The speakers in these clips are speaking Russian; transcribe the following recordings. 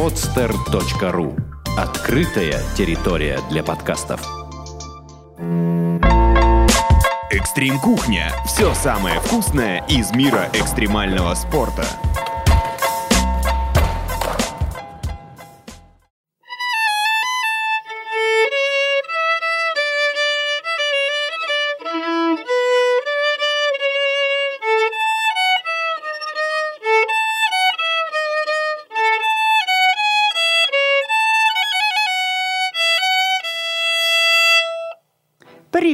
podster.ru Открытая территория для подкастов. Экстрим Кухня. Все самое вкусное из мира экстремального спорта.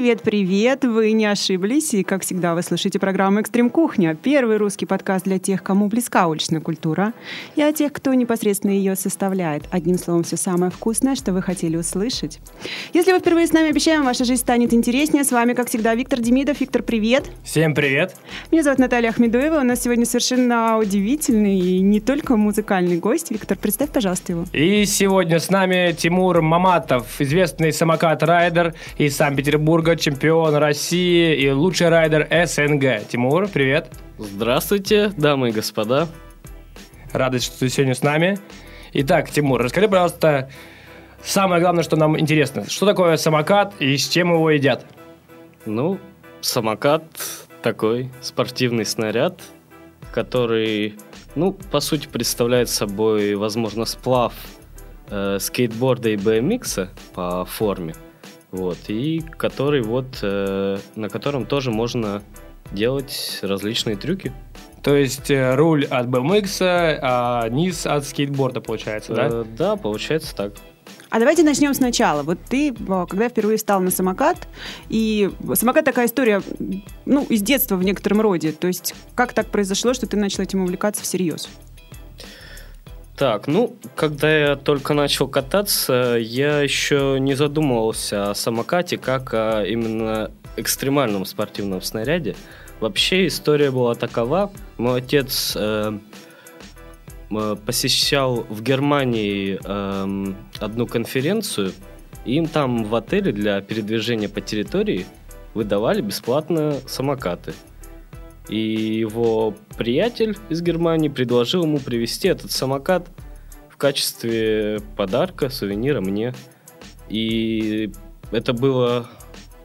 Привет-привет! Вы не ошиблись, и, как всегда, вы слушаете программу «Экстрим Кухня» — первый русский подкаст для тех, кому близка уличная культура, и о тех, кто непосредственно ее составляет. Одним словом, все самое вкусное, что вы хотели услышать. Если вы впервые с нами, обещаем, ваша жизнь станет интереснее. С вами, как всегда, Виктор Демидов. Виктор, привет! Всем привет! Меня зовут Наталья Ахмедуева. У нас сегодня совершенно удивительный и не только музыкальный гость. Виктор, представь, пожалуйста, его. И сегодня с нами Тимур Маматов, известный самокат-райдер из Санкт-Петербурга, чемпион России и лучший райдер СНГ. Тимур, привет. Здравствуйте, дамы и господа. Рады, что ты сегодня с нами. Итак, Тимур, расскажи, пожалуйста, самое главное, что нам интересно. Что такое самокат и с чем его едят? Ну, самокат такой спортивный снаряд, который, ну, по сути, представляет собой, возможно, сплав э, скейтборда и BMX по форме – вот, и который вот, э, на котором тоже можно делать различные трюки. То есть э, руль от BMX, а низ от скейтборда получается, да? Э, да, получается так. А давайте начнем сначала. Вот ты, когда впервые встал на самокат, и самокат такая история, ну, из детства в некотором роде. То есть как так произошло, что ты начал этим увлекаться всерьез? Так, ну, когда я только начал кататься, я еще не задумывался о самокате как о именно экстремальном спортивном снаряде. Вообще история была такова. Мой отец э, э, посещал в Германии э, одну конференцию, и им там в отеле для передвижения по территории выдавали бесплатно самокаты. И его приятель из Германии предложил ему привезти этот самокат в качестве подарка, сувенира мне. И это было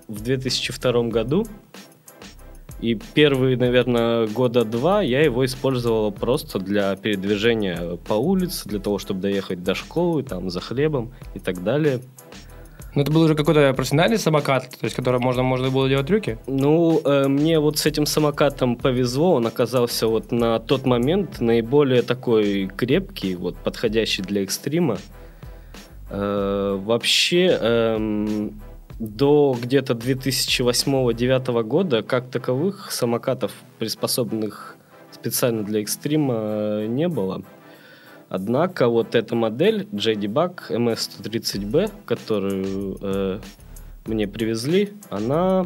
в 2002 году. И первые, наверное, года два я его использовал просто для передвижения по улице, для того, чтобы доехать до школы, там, за хлебом и так далее. Ну, это был уже какой-то профессиональный самокат, то есть, которым можно, можно было делать трюки? Ну, э, мне вот с этим самокатом повезло, он оказался вот на тот момент наиболее такой крепкий, вот, подходящий для экстрима. Э, вообще, э, до где-то 2008-2009 года как таковых самокатов, приспособленных специально для экстрима, э, не было. Однако вот эта модель JD Bug MS130B, которую э, мне привезли, она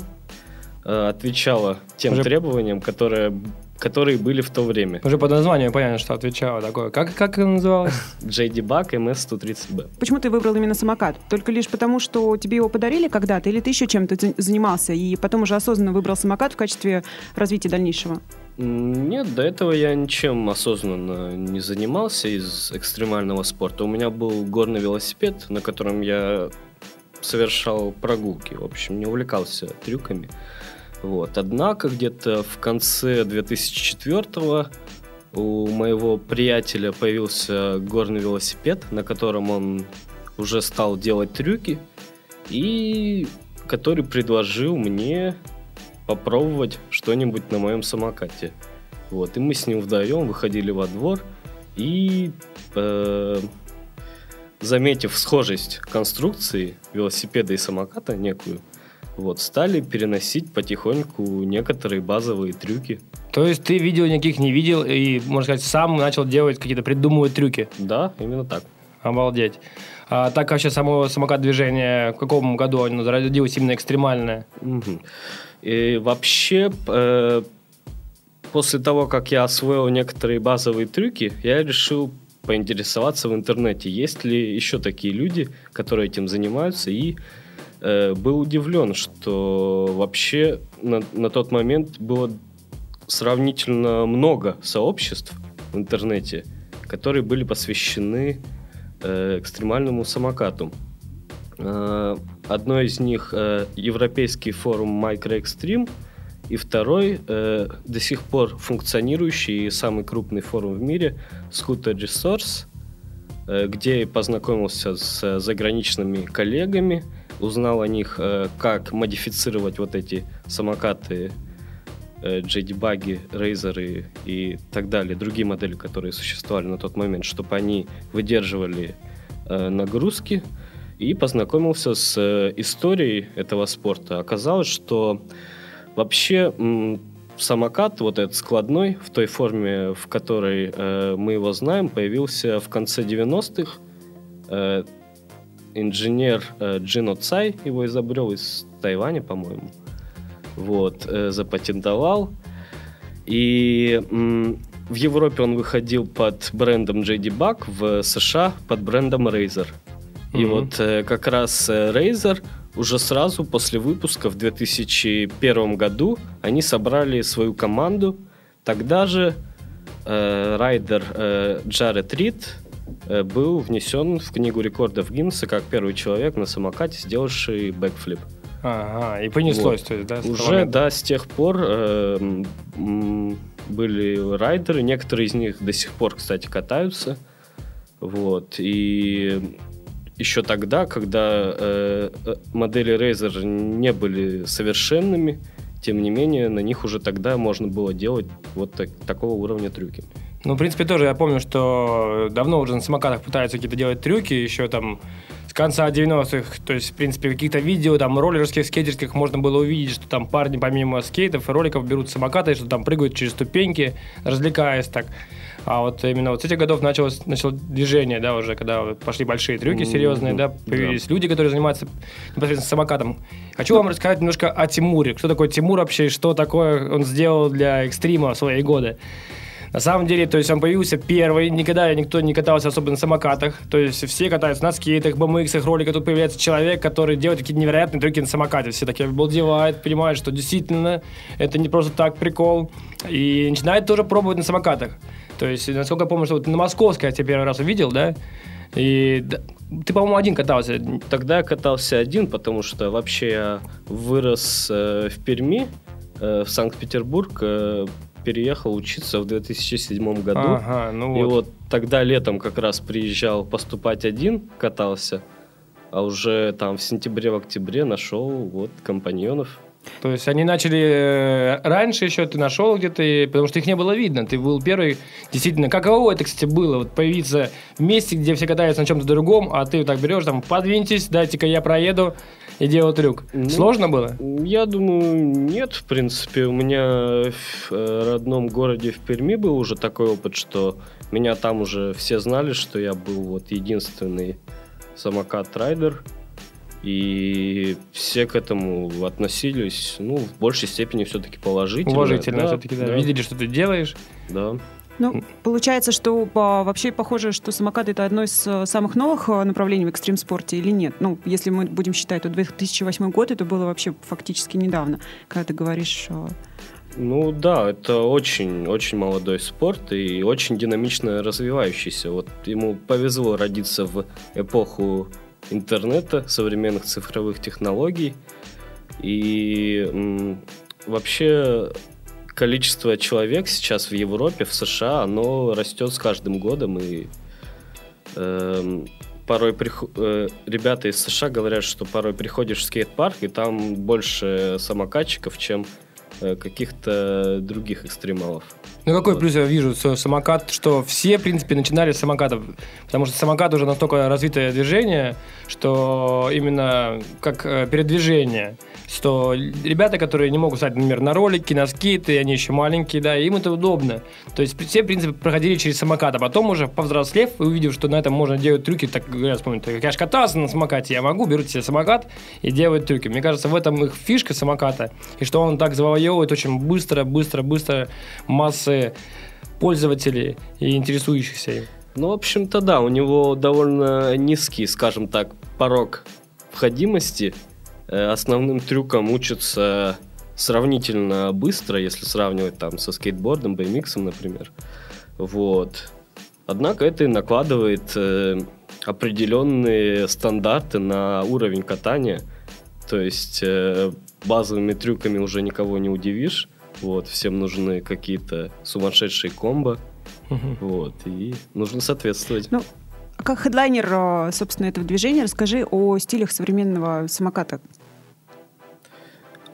э, отвечала тем Уже... требованиям, которые которые были в то время. Уже по названию понятно, что отвечала такое. Как, как это называлось? JD Bug MS130B. Почему ты выбрал именно самокат? Только лишь потому, что тебе его подарили когда-то, или ты еще чем-то занимался, и потом уже осознанно выбрал самокат в качестве развития дальнейшего? Нет, до этого я ничем осознанно не занимался из экстремального спорта. У меня был горный велосипед, на котором я совершал прогулки. В общем, не увлекался трюками. Вот. Однако где-то в конце 2004 у моего приятеля появился горный велосипед, на котором он уже стал делать трюки, и который предложил мне попробовать что-нибудь на моем самокате. Вот, и мы с ним вдвоем выходили во двор и, э, заметив схожесть конструкции велосипеда и самоката некую, вот, стали переносить потихоньку некоторые базовые трюки. То есть ты видео никаких не видел и, можно сказать, сам начал делать какие-то придумывать трюки? Да, именно так. Обалдеть. А так вообще само самокат движение, в каком году оно зародилось именно экстремальное? Угу. И вообще, э, после того, как я освоил некоторые базовые трюки, я решил поинтересоваться в интернете, есть ли еще такие люди, которые этим занимаются, и э, был удивлен, что вообще на, на тот момент было сравнительно много сообществ в интернете, которые были посвящены э, экстремальному самокату. Э, одно из них э, Европейский форум Micro Extreme, и второй э, до сих пор функционирующий и самый крупный форум в мире Scooter Resource, э, где я познакомился с заграничными коллегами, узнал о них, э, как модифицировать вот эти самокаты э, JD-баги, Razer и так далее, другие модели, которые существовали на тот момент, чтобы они выдерживали э, нагрузки, и познакомился с э, историей этого спорта. Оказалось, что вообще самокат, вот этот складной, в той форме, в которой э, мы его знаем, появился в конце 90-х. Э, инженер э, Джино Цай его изобрел из Тайваня, по-моему. Вот, э, запатентовал. И м, в Европе он выходил под брендом JD Bug, в США под брендом Razer. И Мгм. вот э, как раз э, Razer уже сразу после выпуска в 2001 году они собрали свою команду. Тогда же э, райдер э, Джаред Рид э, был внесен в книгу рекордов Гиннесса как первый человек на самокате, сделавший бэкфлип. Ага, и понеслось, Вот. то есть, да? Уже, момента? да, с тех пор э, были райдеры, некоторые из них до сих пор, кстати, катаются. Вот, и еще тогда, когда э, э, модели Razer не были совершенными, тем не менее, на них уже тогда можно было делать вот так- такого уровня трюки. Ну, в принципе, тоже я помню, что давно уже на самокатах пытаются какие-то делать трюки, еще там с конца 90-х, то есть, в принципе, каких-то видео, там, роллерских, скейтерских можно было увидеть, что там парни помимо скейтов и роликов берут самокаты, что там прыгают через ступеньки, развлекаясь так. А вот именно вот с этих годов началось, начало движение, да, уже, когда пошли большие трюки серьезные, да, да. появились люди, которые занимаются непосредственно самокатом. Хочу вам рассказать немножко о Тимуре. Кто такой Тимур вообще, что такое он сделал для экстрима в свои годы. На самом деле, то есть он появился первый, никогда никто не катался особо на самокатах, то есть все катаются на скейтах, BMX, роликах, тут появляется человек, который делает какие-то невероятные трюки на самокате, все такие обалдевают, понимают, что действительно это не просто так прикол, и начинает тоже пробовать на самокатах. То есть, насколько я помню, что вот на Московской я тебя первый раз увидел, да, и ты, по-моему, один катался. Тогда я катался один, потому что вообще я вырос э, в Перми, э, в Санкт-Петербург, э, переехал учиться в 2007 году. Ага, ну И вот. вот тогда летом как раз приезжал поступать один, катался, а уже там в сентябре, в октябре нашел вот компаньонов. То есть они начали э, раньше еще, ты нашел где-то, и- потому что их не было видно. Ты был первый. Действительно, каково это, кстати, было? Вот появиться в месте, где все катаются на чем-то другом, а ты вот так берешь, там, подвиньтесь, дайте-ка я проеду и делаю трюк. Ну, Сложно было? Я думаю, нет, в принципе. У меня в э, родном городе в Перми был уже такой опыт, что меня там уже все знали, что я был вот единственный самокат-райдер. И все к этому относились, ну, в большей степени все-таки положительно. Уважительно Да, все-таки, да. да, Видели, что ты делаешь. да. Ну, получается, что а, вообще похоже, что самокат это одно из э, самых новых э, направлений в экстрим-спорте или нет? Ну, если мы будем считать, то 2008 год это было вообще фактически недавно, когда ты говоришь... э, Ну да, это очень, очень молодой спорт и очень динамично развивающийся. Вот ему повезло родиться в эпоху интернета, современных цифровых технологий. И м, вообще количество человек сейчас в Европе, в США, оно растет с каждым годом. И эм, порой прихо- э, ребята из США говорят, что порой приходишь в скейт-парк, и там больше самокатчиков, чем э, каких-то других экстремалов. Ну, какой Вот. плюс я вижу, что самокат, что все, в принципе, начинали с самокатов. Потому что самокат уже настолько развитое движение, что именно как э, передвижение, что ребята, которые не могут стать, например, на ролики, на скейты, они еще маленькие, да, им это удобно. То есть все, в принципе, проходили через самокат, а потом уже повзрослев и увидев, что на этом можно делать трюки, так говорят, вспомнят, «Так я же катался на самокате, я могу, берут себе самокат и делают трюки. Мне кажется, в этом их фишка самоката, и что он так завоевывает очень быстро, быстро, быстро массы пользователей и интересующихся им. Ну, в общем-то, да, у него довольно низкий, скажем так, порог входимости. Э, Основным трюком учатся сравнительно быстро, если сравнивать там со скейтбордом, BMX, например. Вот. Однако это и накладывает э, определенные стандарты на уровень катания. То есть э, базовыми трюками уже никого не удивишь. Вот, всем нужны какие-то сумасшедшие комбо. Вот, и нужно соответствовать. Ну, а как хедлайнер, э, собственно, этого движения, расскажи о стилях современного самоката.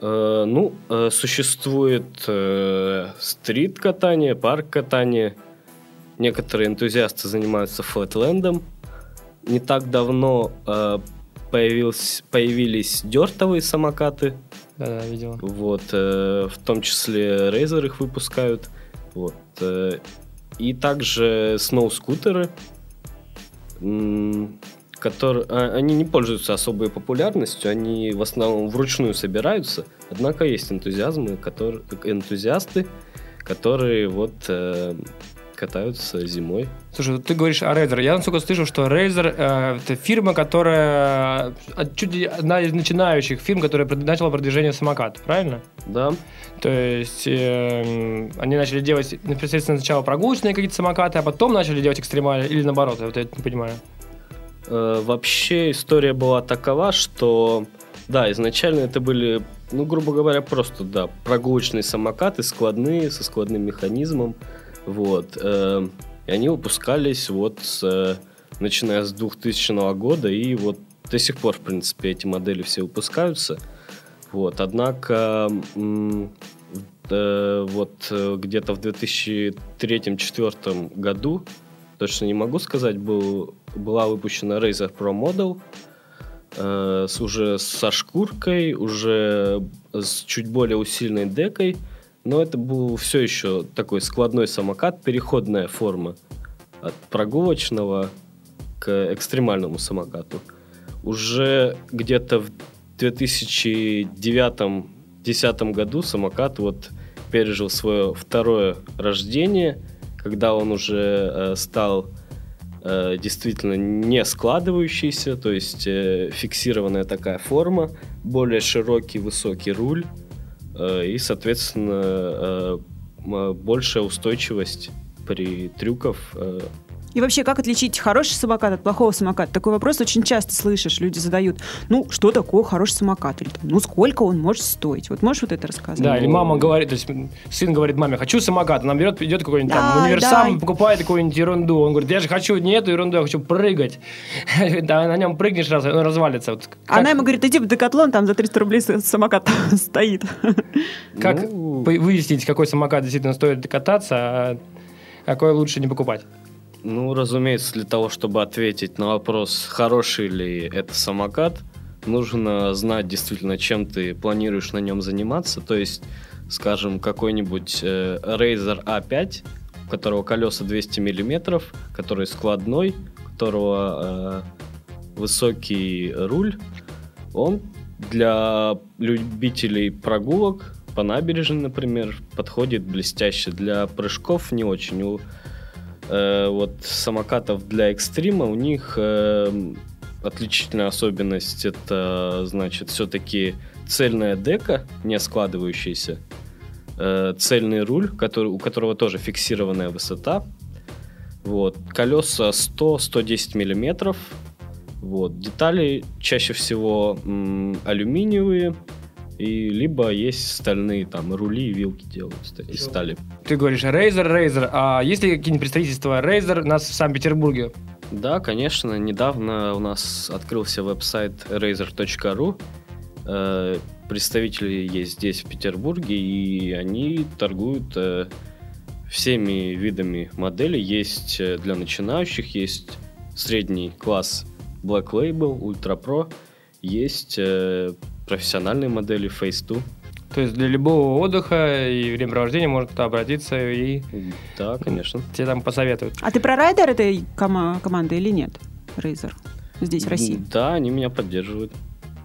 Э, ну, э, существует э, стрит-катание, парк-катание. Некоторые энтузиасты занимаются флэтлендом. Не так давно э, появился, появились дертовые самокаты. Да-да, видел. Вот, э, в том числе Razer их выпускают. Вот, э, и также сноу-скутеры, м, которые, а, они не пользуются особой популярностью, они в основном вручную собираются. Однако есть энтузиазмы, которые, энтузиасты, которые вот э, катаются зимой. Слушай, ты говоришь о Razer. Я насколько слышал, что Razer э, это фирма, которая э, чуть ли одна из начинающих фирм, которая начала продвижение самокатов, правильно? Да, То есть э, они начали делать непосредственно сначала прогулочные какие-то самокаты, а потом начали делать экстремальные, или наоборот, я вот это не понимаю. Э, Вообще история была такова, что да, изначально это были, ну, грубо говоря, просто, да, прогулочные самокаты, складные, со складным механизмом, вот. э, И они выпускались вот с, э, начиная с 2000 года, и вот до сих пор, в принципе, эти модели все выпускаются. Вот, однако э, вот э, где-то в 2003-2004 году, точно не могу сказать, был, была выпущена Razer Pro Model с, уже со шкуркой, уже с чуть более усиленной декой, но это был все еще такой складной самокат, переходная форма от прогулочного к экстремальному самокату. Уже где-то в 2009-2010 году самокат вот пережил свое второе рождение, когда он уже э, стал э, действительно не складывающийся, то есть э, фиксированная такая форма, более широкий высокий руль и, соответственно, э, большая устойчивость при трюках. И вообще, как отличить хороший самокат от плохого самоката? Такой вопрос очень часто слышишь, люди задают. Ну, что такое хороший самокат? Или там, ну, сколько он может стоить? Вот можешь вот это рассказать? Да, или мама говорит, то есть сын говорит маме, хочу самокат, она берет, идет какой-нибудь там Да, универсам, да. покупает какую-нибудь ерунду. Он говорит, я же хочу не эту ерунду, я хочу прыгать. Да, на нем прыгнешь раз, он развалится. Вот как- Она ему говорит, иди в Декатлон, там за 300 рублей самокат стоит. Как ну, вы- выяснить, какой самокат действительно стоит кататься, а какой лучше не покупать? Ну, разумеется, для того, чтобы ответить на вопрос, хороший ли это самокат, нужно знать действительно, чем ты планируешь на нем заниматься. То есть, скажем, какой-нибудь э, Razer A5, у которого колеса 200 миллиметров, который складной, у которого э, высокий руль, он для любителей прогулок по набережной, например, подходит блестяще. Для прыжков не очень. Э, вот самокатов для экстрима у них э, отличительная особенность это значит все-таки цельная дека, не складывающаяся, э, цельный руль, который, у которого тоже фиксированная высота, вот колеса 100-110 миллиметров, вот детали чаще всего м, алюминиевые и либо есть стальные там рули и вилки делаются из стали. Ты говоришь Razer, Razer, а есть ли какие-нибудь представительства Razer у нас в Санкт-Петербурге? Да, конечно. Недавно у нас открылся веб-сайт razer.ru. Э, Представители есть здесь, в Петербурге, и они торгуют э, всеми видами моделей. Есть э, для начинающих, есть средний класс Black Label, Ultra Pro, есть э, профессиональные модели Face 2. То есть для любого отдыха и времяпровождения можно туда обратиться и Да, конечно. тебе там посоветуют. А ты про райдер этой кома- команды или нет? Razer. Здесь, в России. Да, они меня поддерживают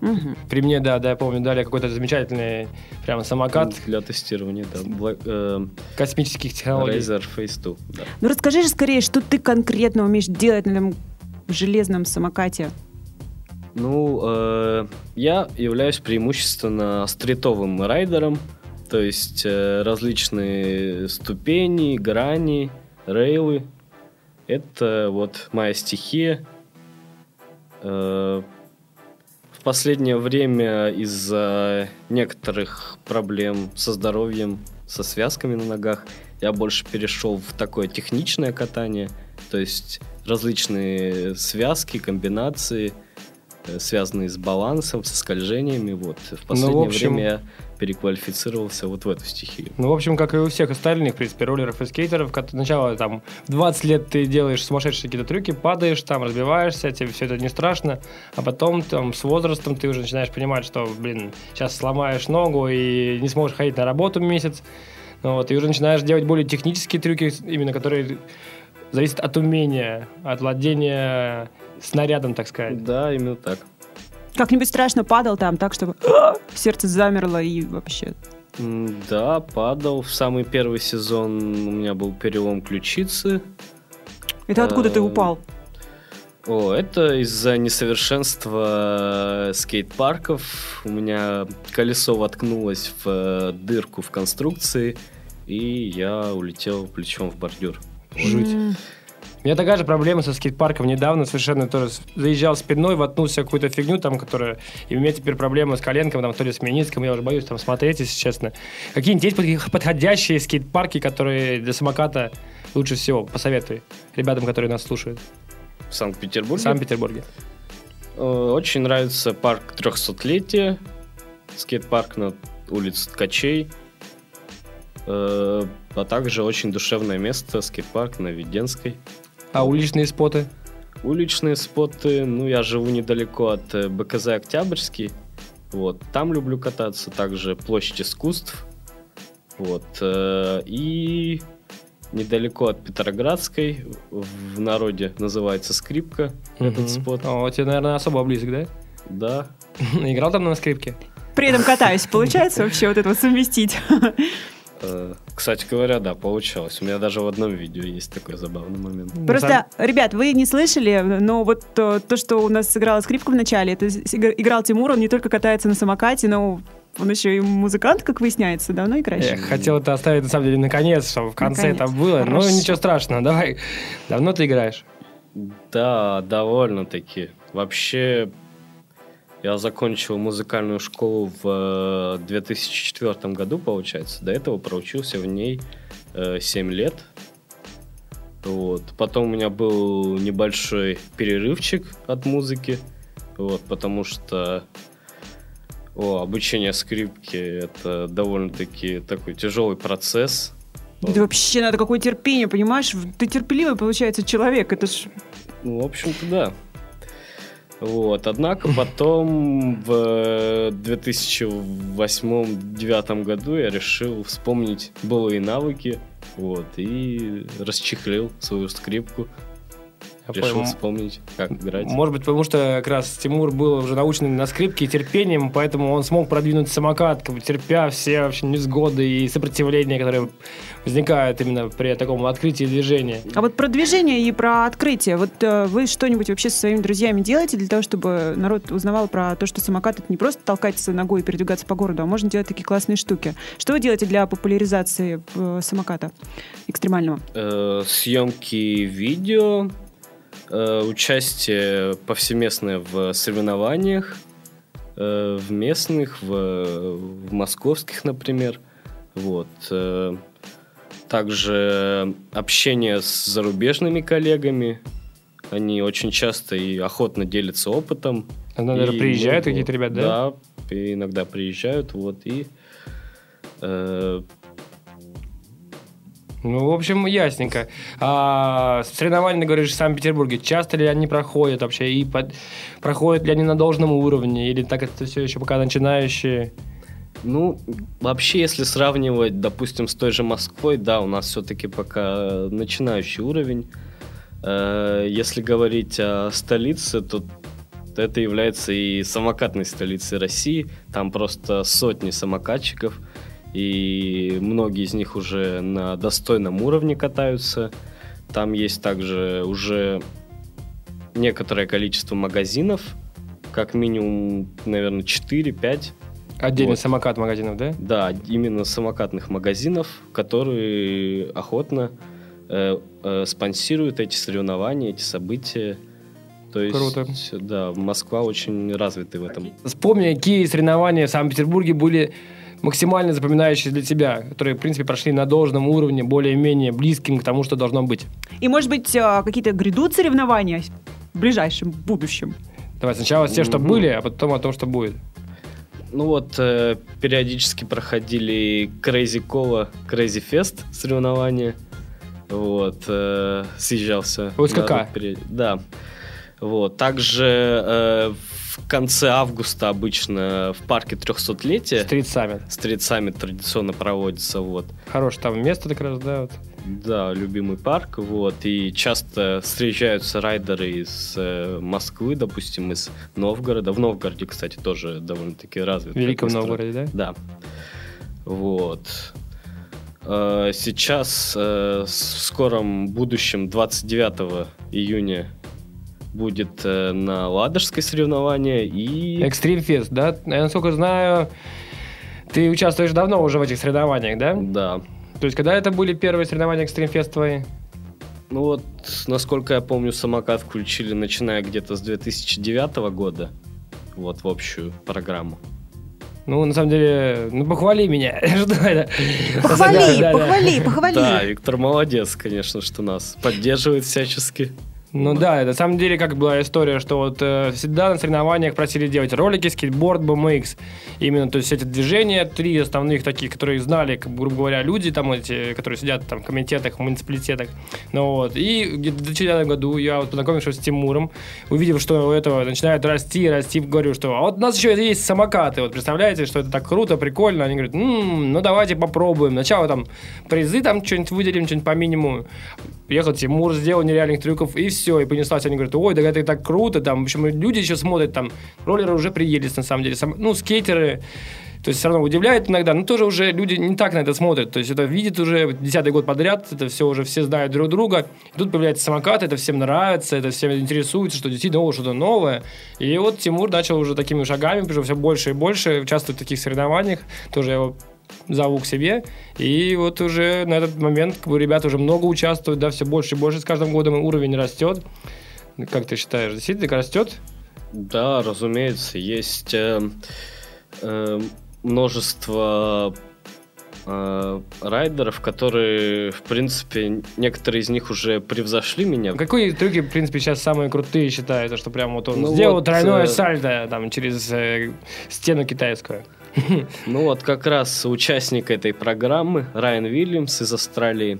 Мгм. При мне, да, да, я помню, дали какой-то замечательный прям самокат для тестирования. Да. Black- э, космических технологий. Razer Face 2. Да. Ну расскажи же скорее, что ты конкретно умеешь делать на этом железном самокате. Ну, э, я являюсь преимущественно стритовым райдером, то есть э, различные ступени, грани, рейлы. Это вот моя стихия. Э, В последнее время из-за некоторых проблем со здоровьем, со связками на ногах, я больше перешел в такое техничное катание, то есть различные связки, комбинации, связанные с балансом, со скольжениями. Вот. В последнее общем- время я переквалифицировался вот в эту стихию. Ну, в общем, как и у всех остальных, в принципе, роллеров и скейтеров, как сначала там в 20 лет ты делаешь сумасшедшие какие-то трюки, падаешь там, разбиваешься, тебе все это не страшно, а потом там с возрастом ты уже начинаешь понимать, что, блин, сейчас сломаешь ногу и не сможешь ходить на работу месяц, ну, вот, и уже начинаешь делать более технические трюки, именно которые зависят от умения, от владения снарядом, так сказать. Да, именно так. Как-нибудь страшно падал там так, чтобы сердце замерло и вообще... Да, падал. В самый первый сезон у меня был перелом ключицы. Это откуда ты Эм, упал? О, это из-за несовершенства э, скейт-парков. У меня колесо воткнулось в э, дырку в конструкции, и я улетел плечом в бордюр. Жуть. У меня такая же проблема со скейт-парком. Недавно совершенно тоже заезжал спиной, воткнулся в какую-то фигню там, которая... И у меня теперь проблемы с коленком, там, то ли с мениском. Я уже боюсь там смотреть, если честно. Какие-нибудь есть подх- подходящие скейт-парки, которые для самоката лучше всего? Посоветуй ребятам, которые нас слушают. В В Санкт-Петербурге. Санкт-Петербурге. Э, Очень нравится парк 300-летия, скейт-парк на улице Ткачей. Э, А также очень душевное место, скейт-парк на Веденской. А уличные споты? Уличные споты, ну, я живу недалеко от э, БКЗ «Октябрьский». Вот, там люблю кататься. Также площадь искусств. Вот, э, и недалеко от Петроградской, в народе называется «Скрипка», этот Мгм. спот. О, тебе, наверное, особо близок, да? Да, Играл там на скрипке? При этом катаюсь. Получается вообще вот это вот совместить? Э, Кстати говоря, да, получалось. У меня даже в одном видео есть такой забавный момент. Просто, ребят, вы не слышали, но вот то, то, что у нас сыграла скрипка в начале, это играл Тимур, он не только катается на самокате, но он еще и музыкант, как выясняется, давно играешь? Я хотел это оставить, на самом деле, наконец, чтобы в конце Наконец. это было. Но Хорошо. ничего страшного, давай. Давно ты играешь? Да, довольно-таки. Вообще, я закончил музыкальную школу в э, 2004 году, получается. До этого проучился в ней э, 7 лет. Вот. Потом у меня был небольшой перерывчик от музыки. Вот, потому что о, обучение скрипки это довольно-таки такой тяжелый процесс. Это вообще надо какое терпение, понимаешь? Ты терпеливый, получается, человек. Это ж... Ну, в общем-то, да. Вот, однако потом в 2008-2009 году я решил вспомнить былые навыки, вот, и расчехлил свою скрипку, Я решил понял. вспомнить, как играть. Может быть, потому что как раз Тимур был уже научный на скрипке и терпением, поэтому он смог продвинуть самокат, как бы терпя все вообще невзгоды и сопротивления, которые возникают именно при таком открытии движения. А вот про движение и про открытие. Вот э, вы что-нибудь вообще со своими друзьями делаете для того, чтобы народ узнавал про то, что самокат это не просто толкаться ногой и передвигаться по городу, а можно делать такие классные штуки. Что вы делаете для популяризации э, самоката экстремального? Э, съемки видео, э, участие повсеместное в соревнованиях, э, в местных, в, в московских, например. Вот. э, также общение с зарубежными коллегами. Они очень часто и охотно делятся опытом. Иногда даже И, приезжают ну, какие-то ребята, да? Да, иногда приезжают, вот, и э, Ну, в общем, ясненько. А соревнования, говоришь, в Санкт-Петербурге, часто ли они проходят вообще? И под- проходят ли они на должном уровне? Или так это все еще пока начинающие? Ну, вообще, если сравнивать, допустим, с той же Москвой, да, у нас все-таки пока начинающий уровень. Э, Если говорить о столице, то это является и самокатной столицей России. Там просто сотни самокатчиков, и многие из них уже на достойном уровне катаются. Там есть также уже некоторое количество магазинов, как минимум, наверное, 4-5 Отдельный Вот. самокат магазинов, да? да, именно самокатных магазинов, которые охотно э, э, спонсируют эти соревнования, эти события. То есть, Круто. да, Москва очень развита в этом. Вспомни, какие соревнования в Санкт-Петербурге были максимально запоминающие для тебя, которые, в принципе, прошли на должном уровне, более-менее близким к тому, что должно быть. И, может быть, а, какие-то грядут соревнования в ближайшем будущем? Давай сначала все, что Мгм. были, а потом о том, что будет. Ну вот, э, периодически проходили Crazy Cola, Crazy Fest соревнования. Вот, э, съезжался. Пере- Да. Вот, также э, в конце августа обычно в парке 300-летия Street Summit. Street Summit традиционно проводится, вот. Хорошее там место как раз, да. Вот. Да, любимый парк, вот, и часто встречаются райдеры из э, Москвы, допустим, из Новгорода. В Новгороде, кстати, тоже довольно-таки развит. В Великом Новгороде, да? Да. Вот. Э, Сейчас э, в скором будущем, 29 июня, будет э, на Ладожское соревнование и... Экстрим Фест, да? Я, насколько знаю, ты участвуешь давно уже в этих соревнованиях, да? Да. То есть, когда это были первые соревнования Экстрим Фест твои? Ну вот, насколько я помню, самокат включили, начиная где-то с 2009 года. Вот в общую программу. Ну, на самом деле, ну, похвали меня. Что это? Похвали, Да, да, да. похвали, похвали. Да, Виктор молодец, конечно, что нас поддерживает всячески. Ну да, на самом деле как была история, что вот э, всегда на соревнованиях просили делать ролики, скейтборд, BMX. Именно, то есть эти движения, три основных таких, которые знали, грубо говоря, люди там эти, которые сидят там в комитетах, в муниципалитетах. Ну вот, и где-то в 2009 году я вот познакомившись с Тимуром, увидев, что у этого начинает расти, расти, говорю, что а вот у нас еще есть самокаты, вот представляете, что это так круто, прикольно. Они говорят, «М, ну давайте попробуем. Сначала там призы там что-нибудь выделим, что-нибудь по минимуму. Приехал Тимур, сделал нереальных трюков, и все, и понеслась. Они говорят, ой, да это так круто, там, в общем, люди еще смотрят, там, роллеры уже приелись, на самом деле, Сам- ну, скейтеры, то есть все равно удивляет иногда, но тоже уже люди не так на это смотрят. То есть это видят уже десятый год подряд, это все уже все знают друг друга. И тут появляется самокат, это всем нравится, это всем интересуется, что действительно о, что-то новое. И вот Тимур начал уже такими шагами, уже все больше и больше участвовать в таких соревнованиях. Тоже я его зову к себе. И вот уже на этот момент как бы, ребята уже много участвуют, да, все больше и больше с каждым годом уровень растет. Как ты считаешь, действительно растет? Да, разумеется, есть э, э, множество э, райдеров, которые, в принципе, некоторые из них уже превзошли меня. Какие трюки, в принципе, сейчас самые крутые считаются, что прям вот он Ну сделал вот, тройное э, сальто там через э, стену китайскую? Ну вот как раз участник этой программы, Райан Уильямс из Австралии.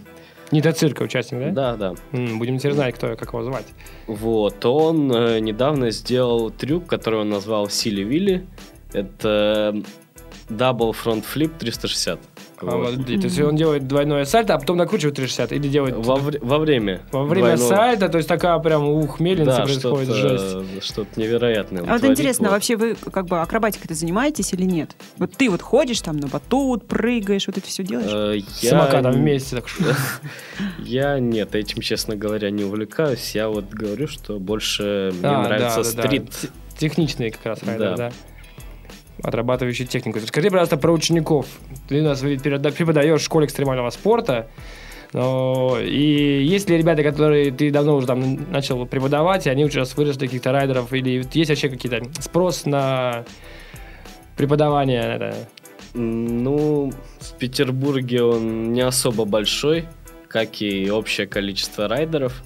Не до цирка участник, да? Да, да. Будем теперь знать, кто, как его звать. Вот, он э, недавно сделал трюк, который он назвал Сили Вилли. Это Double Front Flip 360. А, Вот. вот, то есть он делает двойное сальто, а потом накручивает 360 или делает Во, вре- во время. во время двойного- сальто, то есть такая прям ух, мельница Да, происходит, жесть. что-то, что-то невероятное. А вот творит, интересно, вот. вообще вы как бы акробатикой-то занимаетесь или нет? Вот ты вот ходишь там на батут, прыгаешь, вот это все делаешь? Э, С я самокатом н- вместе. Так. Я нет, этим, честно говоря, не увлекаюсь. Я вот говорю, что больше мне А, нравится стрит. Те- Техничные как раз райдеры, Да. Да. Отрабатывающие технику. Скажи, пожалуйста, про учеников. Ты у нас преподаешь в школе экстремального спорта. Но, и есть ли ребята, которые ты давно уже там начал преподавать, и они уже выросли каких-то райдеров, или есть вообще какие-то спрос на преподавание? Это? Ну, в Петербурге он не особо большой, как и общее количество райдеров.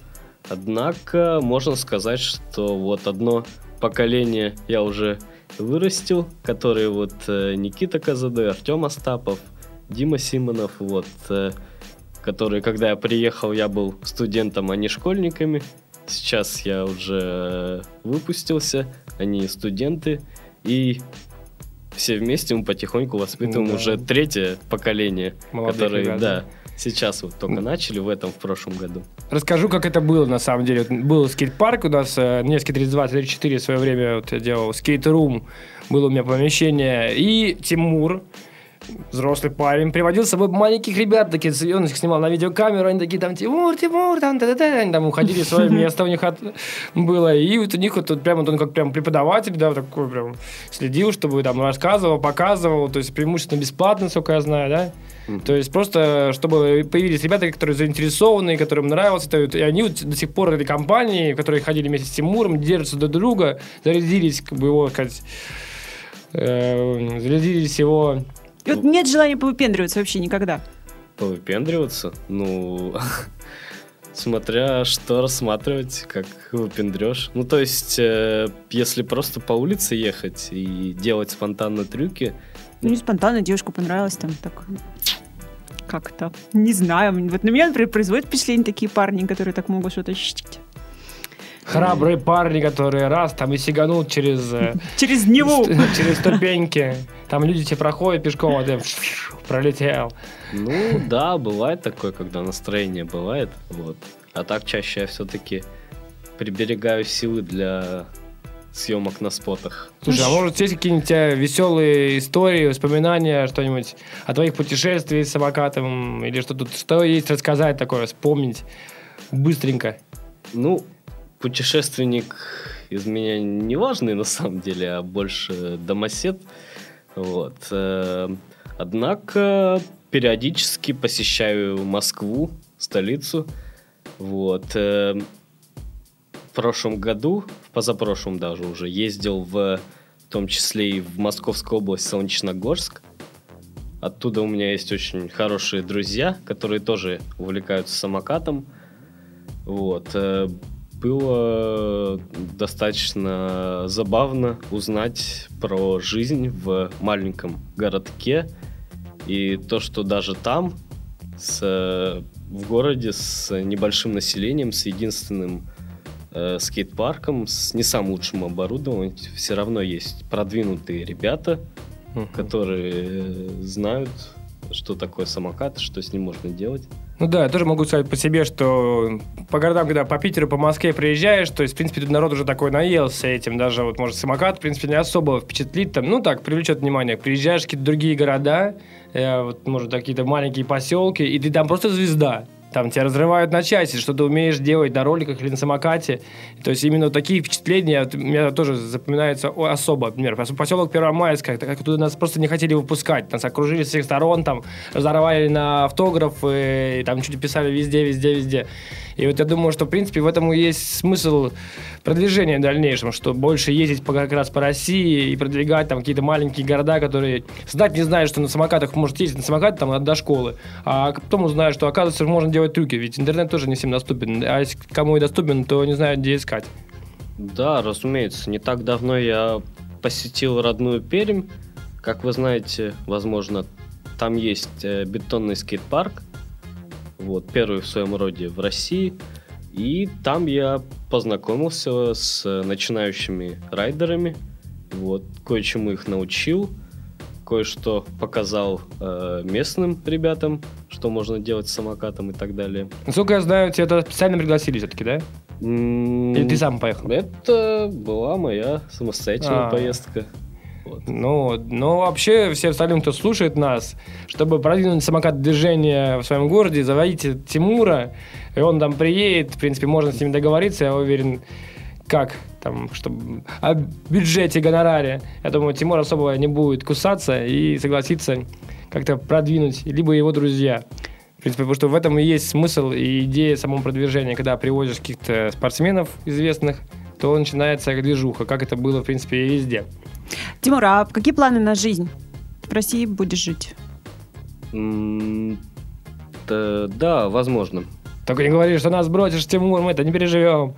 Однако можно сказать, что вот одно поколение я уже вырастил, которые вот э, Никита Казады, Артем Остапов, Дима Симонов, вот, э, которые, когда я приехал, я был студентом, а не школьниками. Сейчас я уже э, выпустился, они студенты, и все вместе мы потихоньку воспитываем да. уже третье поколение, Молодых которые, ребят, да, сейчас вот только начали в этом, в прошлом году. Расскажу, как это было на самом деле. Был скейт-парк у нас, э, Невский 32-34 в свое время вот я делал скейт-рум, было у меня помещение. И Тимур взрослый парень приводил с собой маленьких ребят, такие, он их снимал на видеокамеру, они такие там, Тимур, Тимур, там, та -та -та, они там уходили в свое место у них от- было, и вот у них вот тут прям, вот он как прям преподаватель, да, такой прям следил, чтобы там рассказывал, показывал, то есть преимущественно бесплатно, сколько я знаю, да, то есть просто, чтобы появились ребята, которые заинтересованы, которым нравилось это, и они вот до сих пор этой компании, в которой ходили вместе с Тимуром, держатся друг друга, зарядились, как бы его, сказать, э, зарядились его И вот нет желания повыпендриваться вообще никогда. Повыпендриваться? Ну, смотря что рассматривать, как выпендрешь. Ну, то есть, э, если просто по улице ехать и делать спонтанно трюки, Ну, не спонтанно, девушку понравилось там так... Как-то. Не знаю. Вот на меня, например, производит впечатление такие парни, которые так могут что-то щитить. Храбрые парни, которые раз там и сиганут через, э, Через ст- через ступеньки. Там люди тебе проходят пешком, а ты пролетел. ну, да, бывает такое, когда настроение бывает, вот. А так чаще я все-таки приберегаю силы для съемок на спотах. Слушай, а может есть какие-нибудь тебя веселые истории, воспоминания, что-нибудь о твоих путешествиях с самокатом? Или что тут, что есть рассказать такое, вспомнить быстренько? Ну, путешественник из меня не важный на самом деле, а больше домосед. Вот. э, Однако периодически посещаю Москву, столицу. Вот. э, В прошлом году, в позапрошлом даже уже, ездил в, в том числе и в Московскую область, Солнечногорск. Оттуда у меня есть очень хорошие друзья, которые тоже увлекаются самокатом. Вот. Было достаточно забавно узнать про жизнь в маленьком городке. И то, что даже там, с, в городе с небольшим населением, с единственным э, скейт-парком, с не самым лучшим оборудованием, все равно есть продвинутые ребята, которые э, знают, что такое самокат, что с ним можно делать. Ну да, я тоже могу сказать по себе, что по городам, когда по Питеру, по Москве приезжаешь, то есть, в принципе, тут народ уже такой наелся этим, даже вот, может, самокат, в принципе, не особо впечатлит, там, ну так, привлечет внимание. Приезжаешь в какие-то другие города, э, вот, может, какие-то маленькие поселки, и ты там просто звезда. Там тебя разрывают на части, что ты умеешь делать на роликах или на самокате. То есть именно такие впечатления у меня тоже запоминаются особо. Например, пос- поселок как, туда нас просто не хотели выпускать. Нас окружили с всех сторон, там разорвали на автографы, и там чуть писали везде, везде, везде. И вот я думаю, что, в принципе, в этом и есть смысл продвижения в дальнейшем, что больше ездить по, как раз по России и продвигать там какие-то маленькие города, которые знать не знают, что на самокатах может ездить на самокате там до школы, а потом узнают, что оказывается можно делать трюки, ведь интернет тоже не всем доступен, а если кому и доступен, то не знают, где искать. Да, разумеется. Не так давно я посетил родную Пермь. Как вы знаете, возможно, там есть э, бетонный скейт-парк. Вот, первый в своем роде в России. И там я познакомился с э, начинающими райдерами. Вот, кое-чему их научил. Кое-что показал э, местным ребятам, что можно делать с самокатом и так далее. Насколько я знаю, тебя туда специально пригласили все-таки, да? М, Или ты сам поехал? Это была моя самостоятельная А. поездка. Вот. Ну, ну, вообще, все остальным, кто слушает нас, чтобы продвинуть самокат движения в своем городе, заводите Тимура, и он там приедет, в принципе, можно с ним договориться, я уверен, как там, чтобы о бюджете, гонораре. Я думаю, Тимур особо не будет кусаться и согласится как-то продвинуть, либо его друзья. В принципе, потому что в этом и есть смысл и идея самого продвижения, когда привозишь каких-то спортсменов известных, то начинается движуха, как это было, в принципе, и везде. Тимур, а какие планы на жизнь? В России будешь жить? М, Да, да, возможно. Только не говори, что нас бросишь, Тимур, мы это не переживем.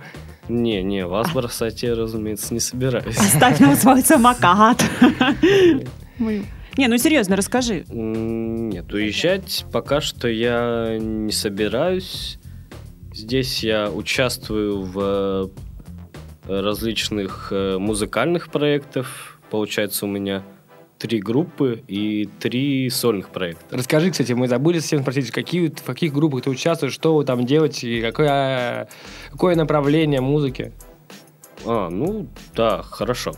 Не, не, вас бросать я, разумеется, не собираюсь. Оставь нам свой самокат. Не, ну серьезно, расскажи. Нет, уезжать пока что я не собираюсь. Здесь я участвую в э, различных э, музыкальных проектах. Получается, у меня три группы и три сольных проекта. Расскажи, кстати, мы забыли совсем спросить, какие, в каких группах ты участвуешь, что вы там делаете, и какое, какое направление музыки? А, ну да, хорошо.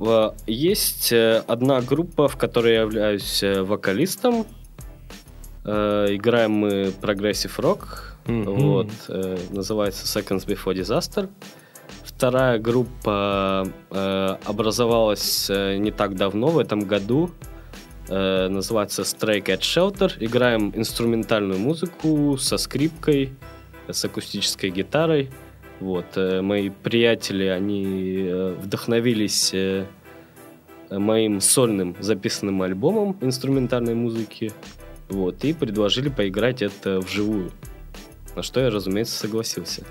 Э, Есть э, одна группа, в которой я являюсь э, вокалистом. Играем мы progressive rock. Мгм. Вот, называется Seconds Before Disaster. Вторая группа образовалась не так давно, в этом году. Называется Stray Cat Shelter. Играем инструментальную музыку со скрипкой, с акустической гитарой. Вот, э, мои приятели, они э, вдохновились э, моим сольным записанным альбомом инструментальной музыки. Вот, и предложили поиграть это вживую. На что я, разумеется, согласился.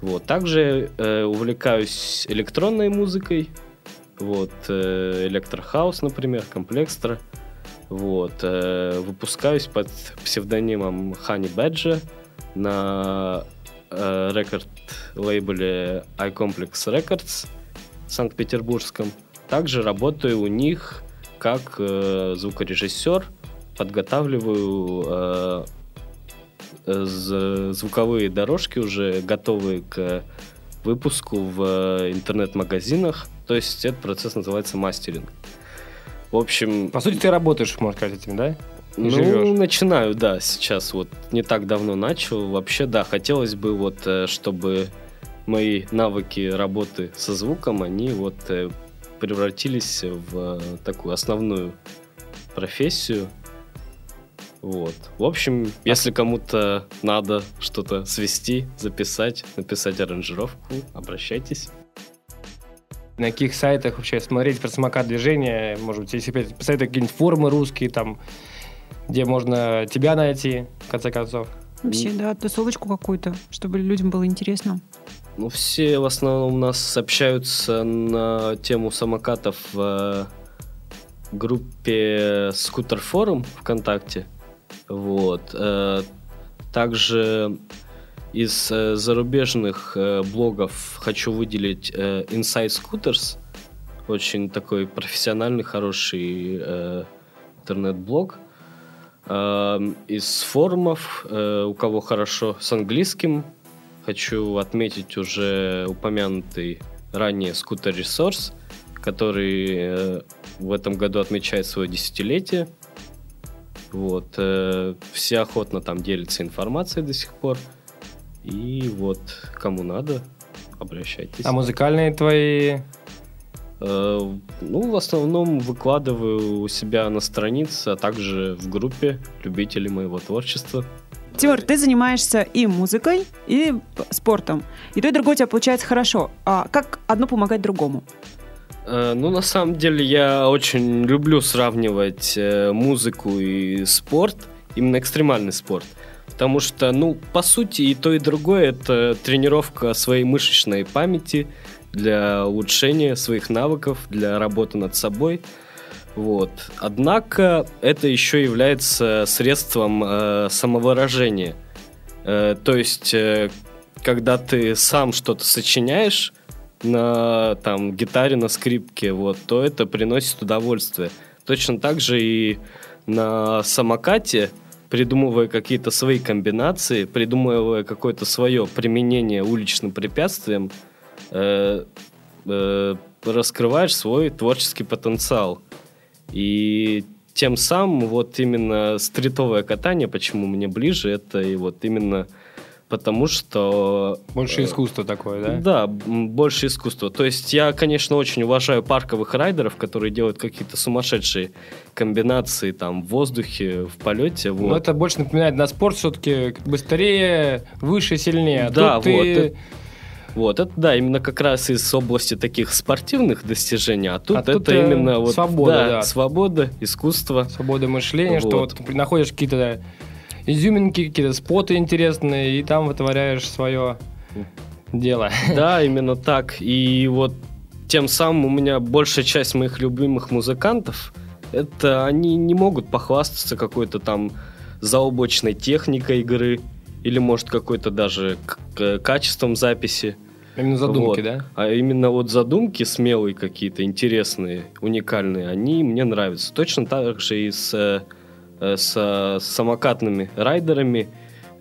Вот. Также э, увлекаюсь электронной музыкой. Вот. Э, электрохаус, например, комплекстра. Вот. Э, выпускаюсь под псевдонимом Honey Badger на э, рекорд-лейбле iComplex Records в Санкт-Петербургском. Также работаю у них как э, звукорежиссер, подготавливаю э, э, звуковые дорожки уже готовые к выпуску в э, интернет-магазинах. То есть этот процесс называется мастеринг. В общем, По сути, ты работаешь, можно сказать, этим, да? И ну, живешь. начинаю, да, сейчас вот не так давно начал. Вообще, да, хотелось бы вот, э, чтобы мои навыки работы со звуком, они вот э, превратились в э, такую основную профессию. Вот. В общем, если кому-то надо что-то свести, записать, написать аранжировку, обращайтесь. На каких сайтах вообще смотреть про самокат движения? Может быть, если опять посоветовать какие-нибудь формы русские, там, где можно тебя найти, в конце концов. Вообще, да, тусовочку какую-то, чтобы людям было интересно. Ну, все в основном у нас общаются на тему самокатов в э, группе Скутер Форум ВКонтакте. Вот. Э, Также из э, зарубежных блогов хочу выделить Inside Scooters. Очень такой профессиональный, хороший э, интернет-блог. Эм, Из форумов, э, у кого хорошо с английским, хочу отметить уже упомянутый ранее Scooter Resource, который э, в этом году отмечает свое десятилетие. Вот, э, все охотно там делятся информацией до сих пор. И вот, кому надо, обращайтесь. А музыкальные твои... Э, ну, в основном выкладываю у себя на странице, а также в группе любителей моего творчества. Тимур, ты занимаешься и музыкой, и спортом. И то, и другое у тебя получается хорошо. А как одно помогать другому? Э, Ну, на самом деле, я очень люблю сравнивать э, музыку и спорт, именно экстремальный спорт. Потому что, ну, по сути, и то, и другое это тренировка своей мышечной памяти для улучшения своих навыков, для работы над собой. Вот. Однако это еще является средством э, самовыражения. Э, то есть, э, когда ты сам что-то сочиняешь на там гитаре, на скрипке, вот, то это приносит удовольствие. Точно так же и на самокате, придумывая какие-то свои комбинации, придумывая какое-то свое применение уличным препятствиям, э, э, раскрываешь свой творческий потенциал. И тем самым вот именно стритовое катание, почему мне ближе, это и вот именно потому, что... Больше э, искусство такое, да? Да, больше искусства. То есть я, конечно, очень уважаю парковых райдеров, которые делают какие-то сумасшедшие комбинации там в воздухе, в полете. Но Вот. это больше напоминает на спорт все-таки быстрее, выше, сильнее. А Да, тут ты- вот, это- Вот, да, именно как раз из области таких спортивных достижений, а тут А это тут, э, именно вот свобода, да. свобода, искусство. свобода мышления, что Вот. вот ты находишь какие-то изюминки, какие-то споты интересные, и там вытворяешь свое дело. Да, именно так. И вот тем самым у меня большая часть моих любимых музыкантов, это они не могут похвастаться какой-то там заоблачной техникой игры или, может, какой-то даже качеством записи. Именно задумки, Вот. да? А именно вот задумки смелые какие-то, интересные, уникальные, они мне нравятся. Точно так же и с, э, с самокатными райдерами.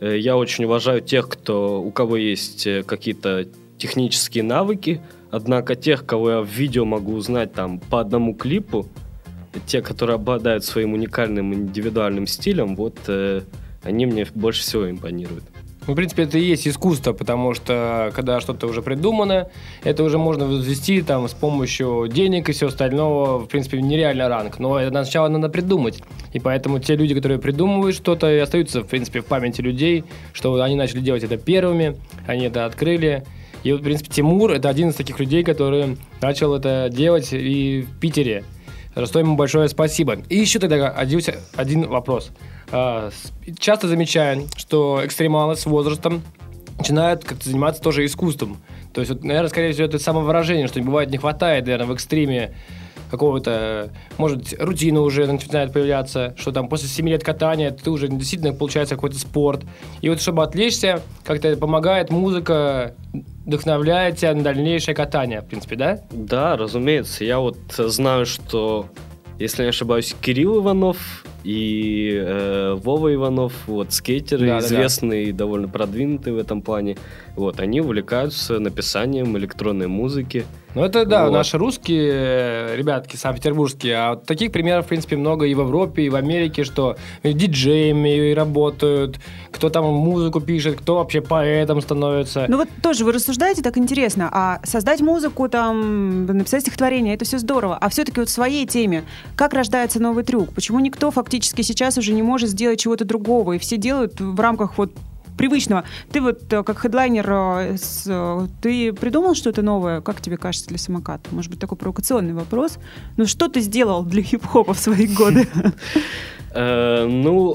Э, Я очень уважаю тех, кто, у кого есть э, какие-то технические навыки, Однако тех, кого я в видео могу узнать там по одному клипу, те, которые обладают своим уникальным индивидуальным стилем, вот они мне больше всего импонируют. Ну, в принципе, это и есть искусство, потому что когда что-то уже придумано, это уже можно возвести там с помощью денег и всего остального, в принципе, нереальный ранг. Но это сначала надо придумать. И поэтому те люди, которые придумывают что-то, и остаются, в принципе, в памяти людей, что они начали делать это первыми, они это открыли. И вот, в принципе, Тимур – это один из таких людей, который начал это делать и в Питере. За что ему большое спасибо. И еще тогда один вопрос. А, часто замечаю, что экстремалы с возрастом начинают как-то заниматься тоже искусством. То есть, вот, наверное, скорее всего, это самовыражение, что бывает не хватает, наверное, в экстриме какого-то, может рутина уже начинает появляться, что там после 7 лет катания ты уже действительно получается какой-то спорт. И вот чтобы отвлечься, как-то помогает музыка, вдохновляет тебя на дальнейшее катание, в принципе, да? Да, разумеется. Я вот знаю, что, если не ошибаюсь, Кирилл Иванов и э, Вова Иванов, вот скейтеры, Да, да, да. известные и довольно продвинутые в этом плане, вот они увлекаются написанием электронной музыки. Ну, это, да, Вот. наши русские э, ребятки, санкт-петербургские. А вот таких примеров, в принципе, много и в Европе, и в Америке, что диджеями работают, кто там музыку пишет, кто вообще поэтом становится. Ну вот тоже вы рассуждаете так интересно, а создать музыку, там, написать стихотворение, это все здорово. А все-таки вот в своей теме, как рождается новый трюк? Почему никто фактически сейчас уже не может сделать чего-то другого, и все делают в рамках вот привычного. Ты вот э, как хедлайнер, э, э, ты придумал что-то новое, как тебе кажется, для самоката? Может быть, такой провокационный вопрос. Ну что ты сделал для хип-хопа в свои годы? Ну,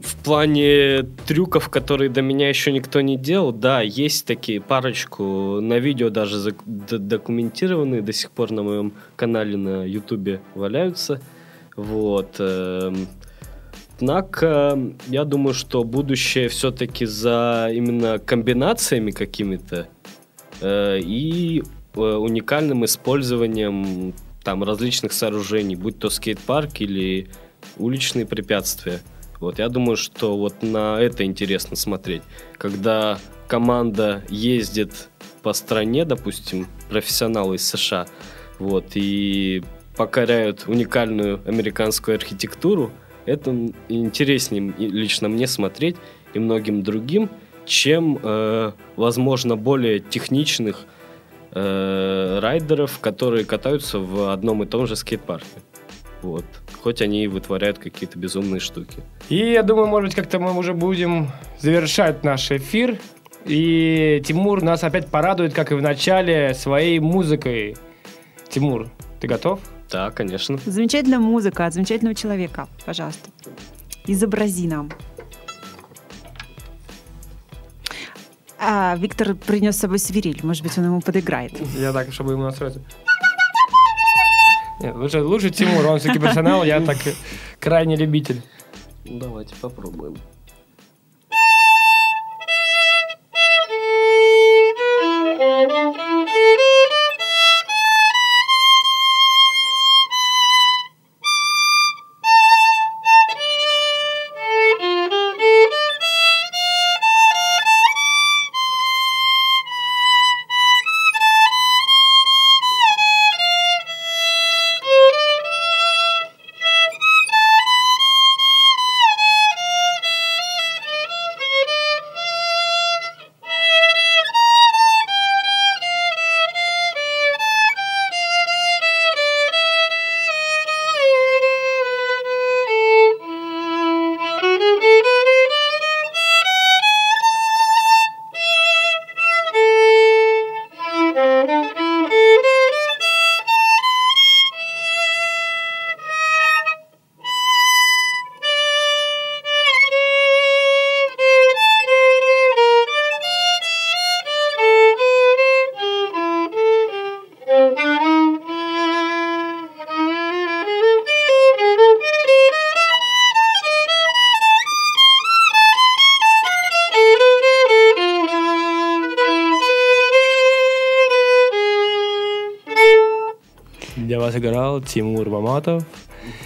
в плане трюков, которые до меня еще никто не делал, да, есть такие парочку на видео даже документированные до сих пор на моем канале на Ютубе валяются. Вот. Однако, я думаю, что будущее все-таки за именно комбинациями какими-то э, и э, уникальным использованием там различных сооружений, будь то скейт-парк или уличные препятствия. Вот я думаю, что вот на это интересно смотреть, когда команда ездит по стране, допустим, профессионалы из США, вот и покоряют уникальную американскую архитектуру, это интереснее лично мне смотреть и многим другим, чем, э, возможно, более техничных э, райдеров, которые катаются в одном и том же скейт-парке. Вот. Хоть они и вытворяют какие-то безумные штуки. И я думаю, может быть, как-то мы уже будем завершать наш эфир. И Тимур нас опять порадует, как и в начале, своей музыкой. Тимур, ты готов? Да, конечно. Замечательная музыка от замечательного человека. Пожалуйста, изобрази нам. А, Виктор принес с собой свирель. Может быть, он ему подыграет. Я так, чтобы ему настроиться. Нет, лучше, лучше Тимур, он все-таки персонал, я так крайне любитель. Ну, Давайте попробуем. Играл Тимур Маматов.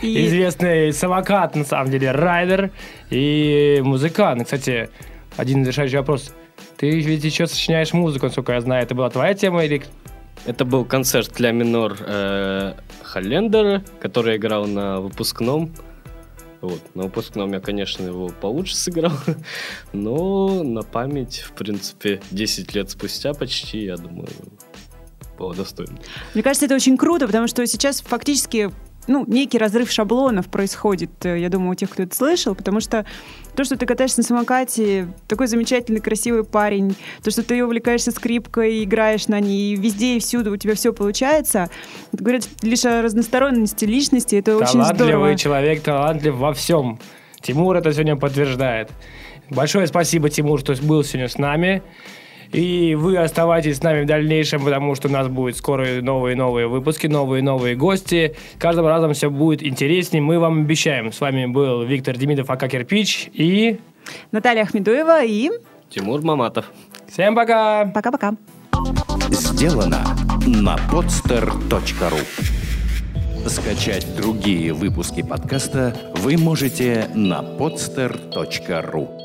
И Известный самокат, на самом деле, райдер и музыкант. Кстати, один завершающий вопрос. Ты ведь еще сочиняешь музыку, насколько я знаю. Это была твоя тема или... Это был концерт для минор э, Холлендера, который играл на выпускном. Вот. На выпускном я, конечно, его получше сыграл, но на память, в принципе, 10 лет спустя почти, я думаю, было достойно. Мне кажется, это очень круто, потому что сейчас фактически ну, некий разрыв шаблонов происходит, э, я думаю, у тех, кто это слышал, потому что то, что ты катаешься на самокате, такой замечательный, красивый парень, то, что ты увлекаешься скрипкой, играешь на ней, везде и всюду у тебя все получается, это говорит лишь о разносторонности личности, это очень здорово. Талантливый человек, талантлив во всем. Тимур это сегодня подтверждает. Большое спасибо, Тимур, что был сегодня с нами. И вы оставайтесь с нами в дальнейшем, потому что у нас будут скоро новые-новые выпуски, новые-новые гости. Каждым разом все будет интереснее, мы вам обещаем. С вами был Виктор Демидов, АК «Кирпич» и... Наталья Ахмедуева и... Тимур Маматов. Всем пока! Пока-пока. Сделано на podster.ru Скачать другие выпуски подкаста вы можете на podster.ru